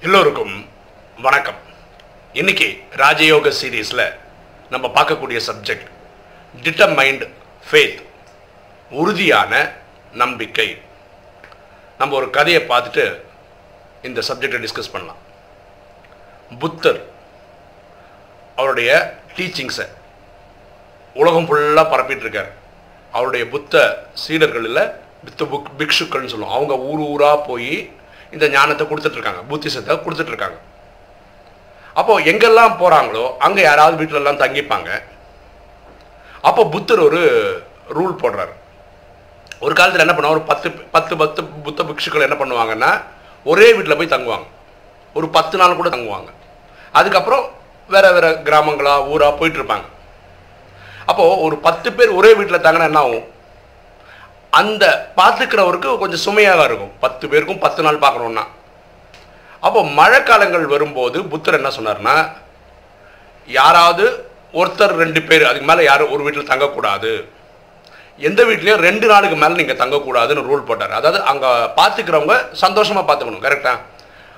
எல்லோருக்கும் வணக்கம். இன்னைக்கு ராஜயோக சீரீஸில் நம்ம பார்க்கக்கூடிய சப்ஜெக்ட் டிட்டமைண்ட் ஃபேத் உறுதியான நம்பிக்கை. நம்ம ஒரு கதையை பார்த்துட்டு இந்த சப்ஜெக்டை டிஸ்கஸ் பண்ணலாம். புத்தர் அவருடைய டீச்சிங்ஸை உலகம் ஃபுல்லாக பரப்பிட்டு இருக்கார் அவருடைய புத்த சீடர்களில் புத்த புக் பிக்ஷுக்கள்னு சொல்லுவோம் அவங்க ஊர் ஊராக போய் இந்த ஞானத்தை கொடுத்துட்ருக்காங்க புத்திசத்தை கொடுத்துட்ருக்காங்க. அப்போ எங்கெல்லாம் போகிறாங்களோ அங்கே யாராவது வீட்டிலலாம் தங்கிப்பாங்க. அப்போ புத்தர் ஒரு ரூல் போடுறாரு. ஒரு காலத்தில் என்ன பண்ணுவாங்க ஒரு பத்து பத்து பத்து புத்த பிக்ஷுக்கள் என்ன பண்ணுவாங்கன்னா ஒரே வீட்டில் போய் தங்குவாங்க. ஒரு பத்து நாள் கூட தங்குவாங்க. அதுக்கப்புறம் வேறு வேறு கிராமங்களாக ஊராக போயிட்டு இருப்பாங்க அப்போது ஒரு பத்து பேர் ஒரே வீட்டில் தங்கினா என்ன ஆகும்? அந்த பார்த்துக்கிறவருக்கு கொஞ்சம் சுமையாக இருக்கும். பத்து பேருக்கும் பத்து நாள் பார்க்கணுன்னா அப்போ மழை காலங்கள் வரும்போது புத்தர் என்ன சொன்னார்னா யாராவது ஒருத்தர் ரெண்டு பேர் அதுக்கு மேலே யாரும் ஒரு வீட்டில் தங்கக்கூடாது. எந்த வீட்லேயும் ரெண்டு நாளுக்கு மேலே நீங்கள் தங்கக்கூடாதுன்னு ரூல் போட்டார். அதாவது அங்கே பார்த்துக்கிறவங்க சந்தோஷமாக பார்த்துக்கணும் கரெக்டாக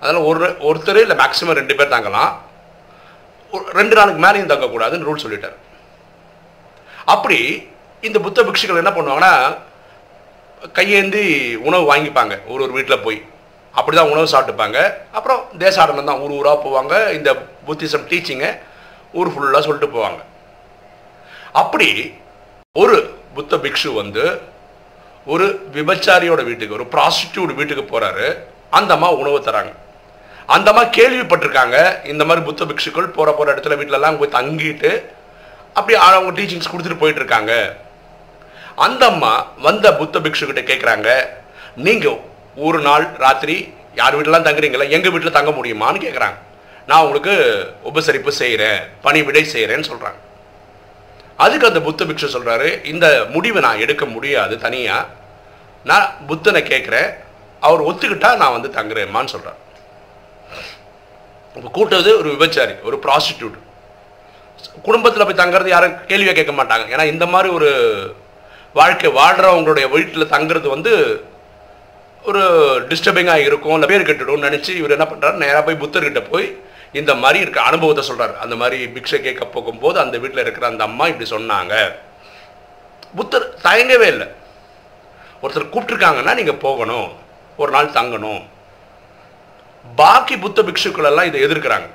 அதனால் ஒரு ஒருத்தர் இல்லை மேக்ஸிமம் ரெண்டு பேர் தங்கலாம். ஒரு ரெண்டு நாளுக்கு மேலேயும் தங்கக்கூடாதுன்னு ரூல் சொல்லிட்டார். அப்படி இந்த புத்த பிக்ஷுகள் என்ன பண்ணுவாங்கன்னா கையேந்தி உணவு வாங்கிப்பாங்க. ஒரு ஒரு வீட்டில் போய். அப்படி தான் உணவு சாப்பிட்டுப்பாங்க. அப்புறம் தேசாடனம் தான் ஊர் ஊராக போவாங்க. இந்த புத்திசம் டீச்சிங்கை ஊர் ஃபுல்லாக சொல்லிட்டு போவாங்க. அப்படி ஒரு புத்த பிக்ஷு வந்து ஒரு விபச்சாரியோட வீட்டுக்கு ஒரு ப்ராஸ்டியூட் வீட்டுக்கு போகிறாரு அந்த அம்மா உணவு தராங்க. அந்த அம்மா கேள்விப்பட்டிருக்காங்க. இந்த மாதிரி புத்த பிக்ஷுக்கள் போகிற போகிற இடத்துல வீட்டிலலாம் போய் தங்கிட்டு அப்படி அவங்க டீச்சிங்ஸ் கொடுத்துட்டு போயிட்டு இருக்காங்க. அந்த அம்மா வந்த புத்த பிக்ஷுக்கிட்ட கேட்குறாங்க நீங்கள் ஒரு நாள் ராத்திரி யார் வீட்டிலாம் தங்குறீங்களா? எங்கள் வீட்டில் தங்க முடியுமான்னு கேட்குறாங்க நான் உங்களுக்கு உபசரிப்பு செய்கிறேன் பணிவிடை செய்கிறேன்னு சொல்கிறாங்க அதுக்கு அந்த புத்த பிக்ஷு சொல்கிறாரு இந்த முடிவை நான் எடுக்க முடியாது தனியாக நான் புத்தனை கேட்குறேன் அவர் ஒத்துக்கிட்டா நான் வந்து தங்குறேம்மான்னு சொல்கிறார் இப்போ கூட்டது ஒரு விபச்சாரி ஒரு ப்ராஸ்டியூட் குடும்பத்தில் போய் தங்குறது யாரும் கேள்வியாக கேட்க மாட்டாங்க. ஏன்னா இந்த மாதிரி ஒரு வாழ்க்கை வாழ்கிறவங்களுடைய வீட்டில் தங்குறது வந்து ஒரு டிஸ்டர்பிங்காக இருக்கும். இல்லை பேர் கெட்டுடும்னு நினச்சி இவர் என்ன பண்ணுறாரு நேராக போய் புத்தர்கிட்ட போய் இந்த மாதிரி இருக்க அனுபவத்தை சொல்கிறார் அந்த மாதிரி பிக்ஷை கேட்க போகும்போது அந்த வீட்டில் இருக்கிற அந்த அம்மா இப்படி சொன்னாங்க. புத்தர் தயங்கவே இல்லை. ஒருத்தர் கூப்பிட்ருக்காங்கன்னா நீங்கள் போகணும். ஒரு நாள் தங்கணும். பாக்கி புத்த பிக்ஷுக்கள் எல்லாம் இதை எதிர்க்கிறாங்க.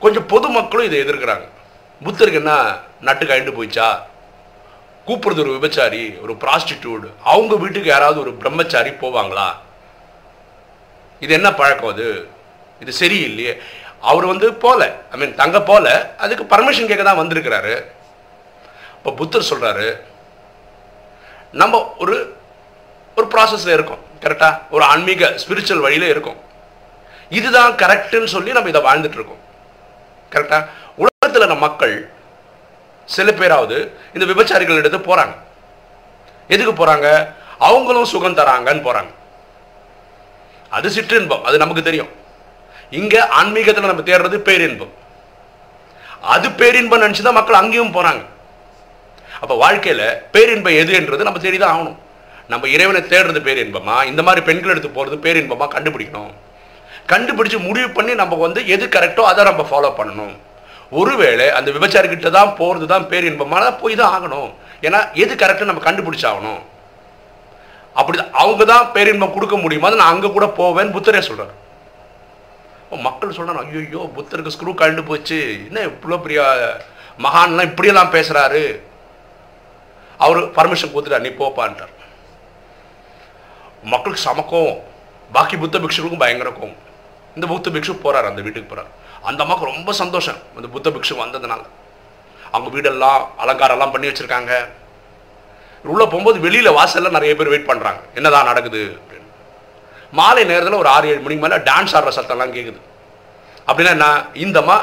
கொஞ்சம் பொதுமக்களும் இதை எதிர்க்கிறாங்க. புத்தருக்கு என்ன நட்டு கழிண்டு போயிச்சா? கூப்பிடுறது ஒரு விபச்சாரி ஒரு ப்ராஸ்டிடியூட் அவங்க வீட்டுக்கு யாராவது ஒரு பிரம்மச்சாரி போவாங்களா? இது என்ன பழக்கம் அது? இது சரியில்லையே. அவர் வந்து போல ஐ மீன் தங்க போல அதுக்கு பர்மிஷன் கேட்க தான் வந்திருக்கிறாரு. இப்போ புத்தர் சொல்கிறாரு நம்ம ஒரு ஒரு ப்ராசஸில் இருக்கோம் கரெக்டாக ஒரு ஆன்மீக ஸ்பிரிச்சுவல் வழியில் இருக்கும். இதுதான் கரெக்டுன்னு சொல்லி நம்ம இதை வாழ்ந்துட்டு இருக்கோம். கரெக்டாக உலகத்தில் நம்ம மக்கள் சில பேராவது இந்த விபச்சாரிகள் எடுத்து போகிறாங்க எதுக்கு போகிறாங்க அவங்களும் சுகம் தராங்கன்னு போகிறாங்க அது சிற்றின்பம். அது நமக்கு தெரியும். இங்கே ஆன்மீகத்தில் நம்ம தேடுறது பேரின்பம். அது பேரின்பம் நினச்சி தான் மக்கள் அங்கேயும் போகிறாங்க அப்போ வாழ்க்கையில் பேரின்பம் எது என்றது நம்ம தேடி தான் ஆகணும். நம்ம இறைவனை தேடுறது பேரின்பமா? இந்த மாதிரி பெண்கள் எடுத்து போகிறது பேரின்பமா? கண்டுபிடிக்கணும். கண்டுபிடிச்சு முடிவு பண்ணி நம்ம வந்து எது கரெக்டோ அதை நம்ம ஃபாலோ பண்ணணும். ஒருவேளை அந்த விபச்சாரிக்கிட்ட தான் போகிறது தான் பேரின்பமான போய் தான் ஆகணும். ஏன்னா எது கரெக்டாக நம்ம கண்டுபிடிச்சாகணும். அப்படி அவங்க தான் பேரின்பம் கொடுக்க முடியுமா? நான் அங்கே கூட போவேன் புத்தரே சொல்கிறார் மக்கள் சொல்கிறாங்க ஐயோ புத்தருக்கு ஸ்க்ரூ கழண்டு போச்சு. என்ன இவ்வளோ பெரிய மகான்லாம் இப்படியெல்லாம் பேசுகிறாரு அவர் பர்மிஷன் கொடுத்துட்டார் நீ போப்பான்ட்டார். மக்களுக்கு சமக்கும். பாக்கி புத்த பிக்ஷுக்கும் பயங்கர கோவம் இந்த புத்த பிக்ஷு போகிறார் அந்த வீட்டுக்கு போகிறார் அந்த அம்மாவுக்கு ரொம்ப சந்தோஷம். அந்த புத்த பிக்ஷு வந்ததுனால. அவங்க வீடெல்லாம் அலங்காரம்லாம் பண்ணி வச்சுருக்காங்க. உள்ளே போகும்போது வெளியில் வாசலில் நிறைய பேர் வெயிட் பண்ணுறாங்க என்னதான் நடக்குது அப்படின்னு. மாலை நேரத்தில் ஒரு ஆறு ஏழு மணிக்கு மேலே டான்ஸ் ஆடுற சத்தம்லாம் கேட்குது அப்படின்னா என்ன? இந்தம்மா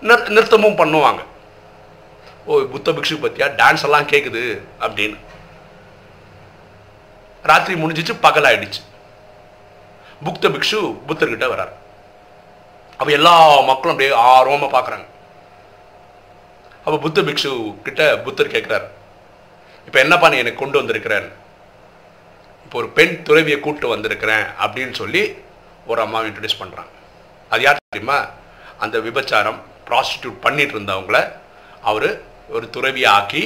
நிற் நிறுத்தமும் பண்ணுவாங்க. ஓ புத்த பிக்ஷு பற்றியா டான்ஸ் எல்லாம் கேட்குது அப்படின்னு. ராத்திரி முடிஞ்சிச்சு பகல் ஆயிடுச்சு புக்த பிக்ஷு புத்தர்கிட்ட வரார் அப்போ எல்லா மக்களும் அப்படியே ஆர்வமாக பார்க்குறாங்க அப்போ புத்த பிக்ஷு கிட்ட புத்தர் கேட்குறாரு இப்போ என்னப்பா நீ எனக்கு கொண்டு வந்திருக்கிறேன்? இப்போ ஒரு பெண் துறவியை கூப்பிட்டு வந்திருக்கிறேன் அப்படின்னு சொல்லி ஒரு அம்மாவை இன்ட்ரடியூஸ் பண்ணுறாங்க அது யார் தெரியுமா? அந்த விபச்சாரம் ப்ராஸ்டியூட் பண்ணிட்டு இருந்தவங்கள அவர் ஒரு துறவியை ஆக்கி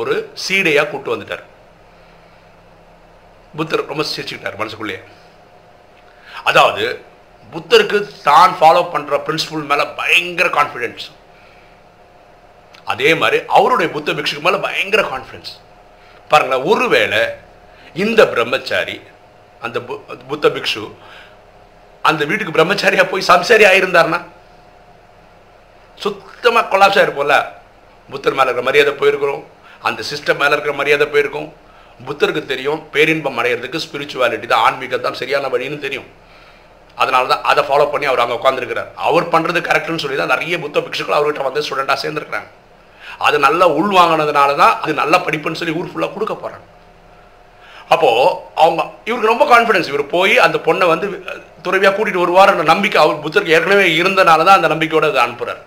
ஒரு சீடையாக கூட்டு வந்துட்டார். புத்தர் ரொம்ப சிரிச்சுக்கிட்டார் மனசுக்குள்ளேயே. அதாவது புத்தருக்கு தான் ஃபாலோ பண்ணுற பிரின்சிபல் மேலே பயங்கர கான்ஃபிடென்ஸ் அதே மாதிரி அவருடைய புத்த பிக்ஷுக்கு மேலே பயங்கர கான்ஃபிடென்ஸ் பாருங்களேன் ஒருவேளை இந்த பிரம்மச்சாரி அந்த பு- புத்த பிக்ஷு அந்த வீட்டுக்கு பிரம்மச்சாரியா போய் சம்சாரி ஆயிருந்தார்னா சுத்தமாக கொலாப்ஸ் ஆயிருப்போம்ல புத்தர் மேலே இருக்கிற மரியாதை போயிருக்கிறோம். அந்த சிஸ்டம் மேல இருக்கிற மரியாதை போயிருக்கோம். புத்தருக்கு தெரியும் பேரின்பம் அடையிறதுக்கு ஸ்பிரிச்சுவாலிட்டி தான் ஆன்மீகம் தான் சரியான வழின்னு தெரியும். அதனால தான் அதை ஃபாலோ பண்ணி அவர் அங்கே உட்காந்துருக்கிறார் அவர் பண்ணுறது கரெக்டுன்னு சொல்லி தான் நிறைய புத்த பிக்ஷுக்கள் அவர்கிட்ட வந்து ஸ்டூடெண்ட்டாக சேர்ந்துருக்குறாங்க. அது நல்லா உள்வாங்கினதுனால தான் அது நல்ல படிப்புன்னு சொல்லி ஊர் ஃபுல்லாக கொடுக்க போகிறாங்க அப்போது அவங்க இவருக்கு ரொம்ப கான்ஃபிடன்ஸ் இவர் போய் அந்த பொண்ணை வந்து துறவியாக கூட்டிகிட்டு வருவார்ன்ற நம்பிக்கை அவர் புத்தருக்கு ஏற்கனவே இருந்தனால தான் அந்த நம்பிக்கையோடு அதை அனுப்புகிறார்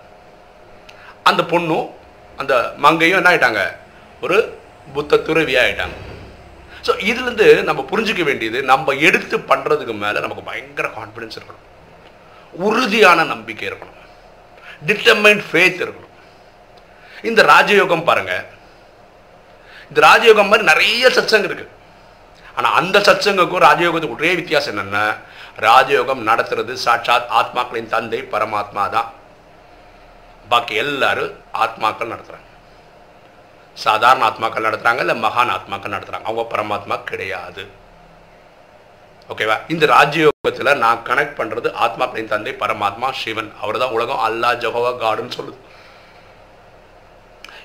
அந்த பொண்ணும் அந்த மங்கையும் என்ன ஆயிட்டாங்க? ஒரு புத்த துறவியாக ஆகிட்டாங்க ஸோ இதுலேருந்து நம்ம புரிஞ்சுக்க வேண்டியது நம்ம எடுத்து பண்ணுறதுக்கு மேலே நமக்கு பயங்கர கான்ஃபிடென்ஸ் இருக்கணும். உறுதியான நம்பிக்கை இருக்கணும். டிட்டர்மைண்ட் ஃபேத் இருக்கணும். இந்த ராஜயோகம் பாருங்கள் இந்த ராஜயோகம் மாதிரி நிறைய சச்சங்கம் இருக்குது ஆனால் அந்த சச்சங்கக்கும் ராஜயோகத்துக்கு ஒரே வித்தியாசம் என்னென்ன ராஜயோகம் நடத்துறது சாட்சாத் ஆத்மாக்களின் தந்தை பரமாத்மா தான். பாக்கி எல்லாரும் ஆத்மாக்கள் நடத்துகிறாங்க சாதாரண ஆத்மாக்கள் நடத்துறாங்க இல்லை மகான் ஆத்மாக்கள் நடத்துறாங்க. அவங்க பரமாத்மா கிடையாது. ஓகேவா இந்த ராஜயோகத்தில் நான் கனெக்ட் பண்றது ஆத்மாக்களின் தந்தை பரமாத்மா சிவன். அவர் தான் உலகம். அல்லாஹ் ஜஹோவா காடுன்னு சொல்லுது.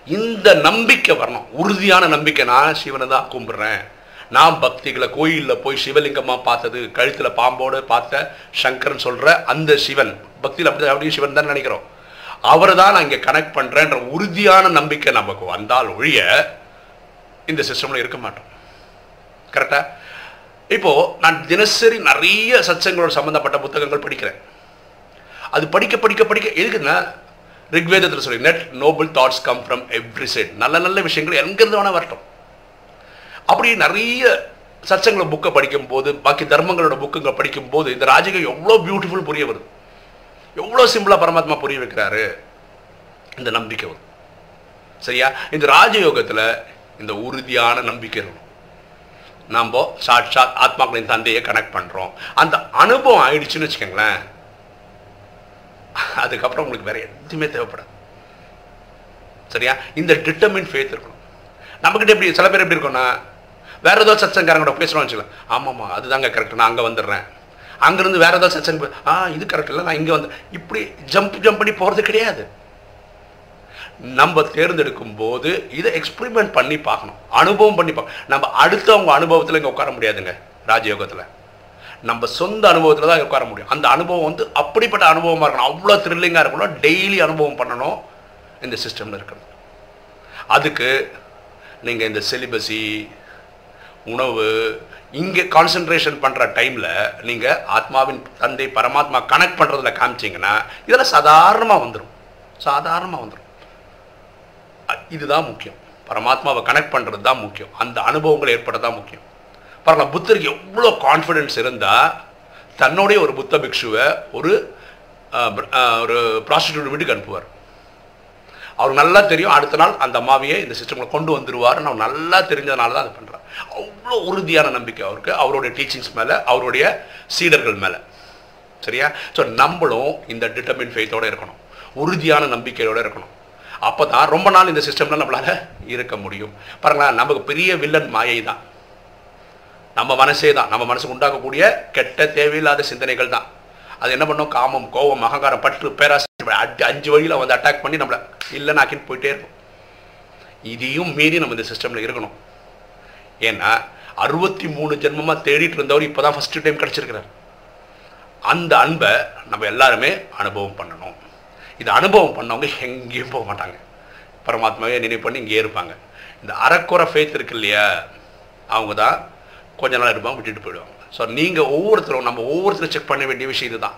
இந்த நம்பிக்கை வரணும். உறுதியான நம்பிக்கை. நான் சிவனை தான் கும்பிடுறேன். நான் பக்திகளை கோயிலில் போய் சிவலிங்கமாக பார்த்தது கழுத்தில் பாம்போடு பார்த்த சங்கரன் சொல்கிற அந்த சிவன். பக்தியில் அப்படி அப்படியே சிவன் தான் நினைக்கிறோம். அவரை தான் நான் இங்கே கனெக்ட் பண்ணுறேன்ற உறுதியான நம்பிக்கை நமக்கு வந்தால் ஒழிய இந்த சிஸ்டமில் இருக்க மாட்டோம். கரெக்டாக இப்போது நான் தினசரி நிறைய சச்சங்களோட சம்மந்தப்பட்ட புத்தகங்கள் படிக்கிறேன். அது படிக்க படிக்க படிக்க எதுக்குன்னா ரிக்வேதத்தில் சொல்லி let noble thoughts come from every side நல்ல நல்ல விஷயங்கள் எங்கேருந்து வேணால் வரட்டும். அப்படி நிறைய சச்சங்கள புக்கை படிக்கும் போது பாக்கி தர்மங்களோட புக்குங்களை படிக்கும்போது இந்த ராஜகம் எவ்வளோ பியூட்டிஃபுல் புரிய வருது. எவ்வளோ சிம்பிளாக பரமாத்மா புரிய வைக்கிறாரு இந்த நம்பிக்கை வரும். சரியா? இந்த ராஜயோகத்தில் இந்த உறுதியான நம்பிக்கை இருக்கணும். நம்ம சாட்சாத் ஆத்மாக்களின் தந்தையை கனெக்ட் பண்ணுறோம் அந்த அனுபவம் ஆயிடுச்சுன்னு வச்சுக்கோங்களேன். அதுக்கப்புறம் உங்களுக்கு வேற எதுவுமே தேவைப்படாது. சரியா? இந்த டிட்டர்மின் ஃபேத் இருக்கணும். நம்மக்கிட்ட எப்படி சில பேர் எப்படி இருக்கோம்னா வேற ஏதோ சத்சங்காரங்களோட பேசுகிறோம் வச்சுக்கலாம் ஆமாம்மா அதுதாங்க கரெக்ட் நான் அங்கே வந்துடுறேன். அங்கேருந்து வேறு ஏதாவது சச்சங்க போய், ஆ இது கரெக்ட் இல்லை நான் இங்கே வந்து இப்படி ஜம்ப் ஜம்ப் பண்ணி போகிறது கிடையாது. நம்ம தேர்ந்தெடுக்கும் போது இதை எக்ஸ்பிரிமெண்ட் பண்ணி பார்க்கணும். அனுபவம் பண்ணி பார்க்கணும் நம்ம அடுத்தவங்க அனுபவத்தில் இங்கே உட்கார முடியாதுங்க ராஜயோகத்தில். நம்ம சொந்த அனுபவத்தில் தான் உட்கார முடியும். அந்த அனுபவம் வந்து அப்படிப்பட்ட அனுபவமாக இருக்கணும். அவ்வளோ த்ரில்லிங்காக இருக்கணும். டெய்லி அனுபவம் பண்ணணும் இந்த சிஸ்டமில் இருக்கணும் அதுக்கு நீங்கள் இந்த செலிபஸி உணவு இங்கே கான்சென்ட்ரேஷன் பண்ணுற டைமில் நீங்கள் ஆத்மாவின் தந்தை பரமாத்மா கனெக்ட் பண்ணுறதுல காமிச்சிங்கன்னா இதெல்லாம் சாதாரணமாக வந்துடும் சாதாரணமாக வந்துடும் இதுதான் முக்கியம். பரமாத்மாவை கனெக்ட் பண்ணுறது தான் முக்கியம். அந்த அனுபவங்கள் ஏற்பட தான் முக்கியம். பரவாயில்ல புத்தருக்கு எவ்வளோ கான்ஃபிடென்ஸ் இருந்தால் தன்னுடைய ஒரு புத்த பிக்ஷுவை ஒரு ஒரு ப்ராஸ்டியூட் வீட்டுக்கு அனுப்புவார். அவர் நல்லா தெரியும். அடுத்த நாள் அந்த அம்மாவையே இந்த சிஸ்டமில் கொண்டு வந்துருவாருன்னு அவர் நல்லா தெரிஞ்சதுனால தான் அதை பண்ணுறார் அவ்வளோ உறுதியான நம்பிக்கை அவருக்கு. அவருடைய டீச்சிங்ஸ் மேலே அவருடைய சீடர்கள் மேலே. சரியா? ஸோ நம்மளும் இந்த டிட்டர்மின் ஃபெய்த்தோடு இருக்கணும். உறுதியான நம்பிக்கையோடு இருக்கணும். அப்போ தான் ரொம்ப நாள் இந்த சிஸ்டமில் நம்மளால் இருக்க முடியும். பாருங்களேன் நமக்கு பெரிய வில்லன் மாயை தான். நம்ம மனசே தான். நம்ம மனசுக்கு உண்டாக்கக்கூடிய கெட்ட தேவையில்லாத சிந்தனைகள் தான். அது என்ன பண்ணும்? காமம் கோபம் அகங்காரம் பற்று பேராசி அடி அஞ்சு வழியில் வந்து அட்டாக் பண்ணி நம்மளை இல்லைன்னு ஆக்கிட்டு போயிட்டே இருக்கும். இதையும் மீறி நம்ம இந்த சிஸ்டமில் இருக்கணும். ஏன்னா அறுபத்தி மூணு ஜென்மமாக தேடிட்டு இருந்தவர் இப்போ தான் ஃபஸ்ட்டு டைம் கிடச்சிருக்கிறார். அந்த அன்பை நம்ம எல்லாருமே அனுபவம் பண்ணணும். இது அனுபவம் பண்ணவங்க எங்கேயும் போக மாட்டாங்க. பரமாத்மாவே நினைவு பண்ணி இங்கேயே இருப்பாங்க. இந்த அறக்குறை ஃபேத் இருக்கு இல்லையா? அவங்க தான் கொஞ்ச நாள் இருப்பாங்க விட்டுட்டு போயிடுவாங்க. ஸோ நீங்கள் ஒவ்வொருத்தரும் நம்ம ஒவ்வொருத்தரும் செக் பண்ண வேண்டிய விஷயம் இதுதான்.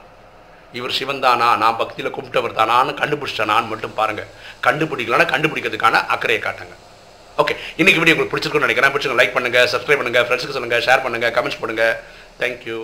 இவர் சிவன் தானா? நான் பக்தியில் கும்பிட்டவர் தானான்னு கண்டுபிடிச்சிட்டானான்னு மட்டும் பாருங்கள் கண்டுபிடிக்கலன்னா கண்டுபிடிக்கிறதுக்கான அக்கறையை காட்டுங்க. ஓகே இன்னைக்கு வீடியோ உங்களுக்கு பிடிச்சிருக்குன்னு நினைக்கிறேன் பிடிச்சிருக்கோம் லைக் பண்ணுங்கள் சப்ஸ்கிரைப் பண்ணுங்கள் ஃப்ரெண்ட்ஸுக்கு சொல்லுங்கள் ஷேர் பண்ணுங்கள் கமெண்ட்ஸ் பண்ணுங்கள் தேங்க்யூ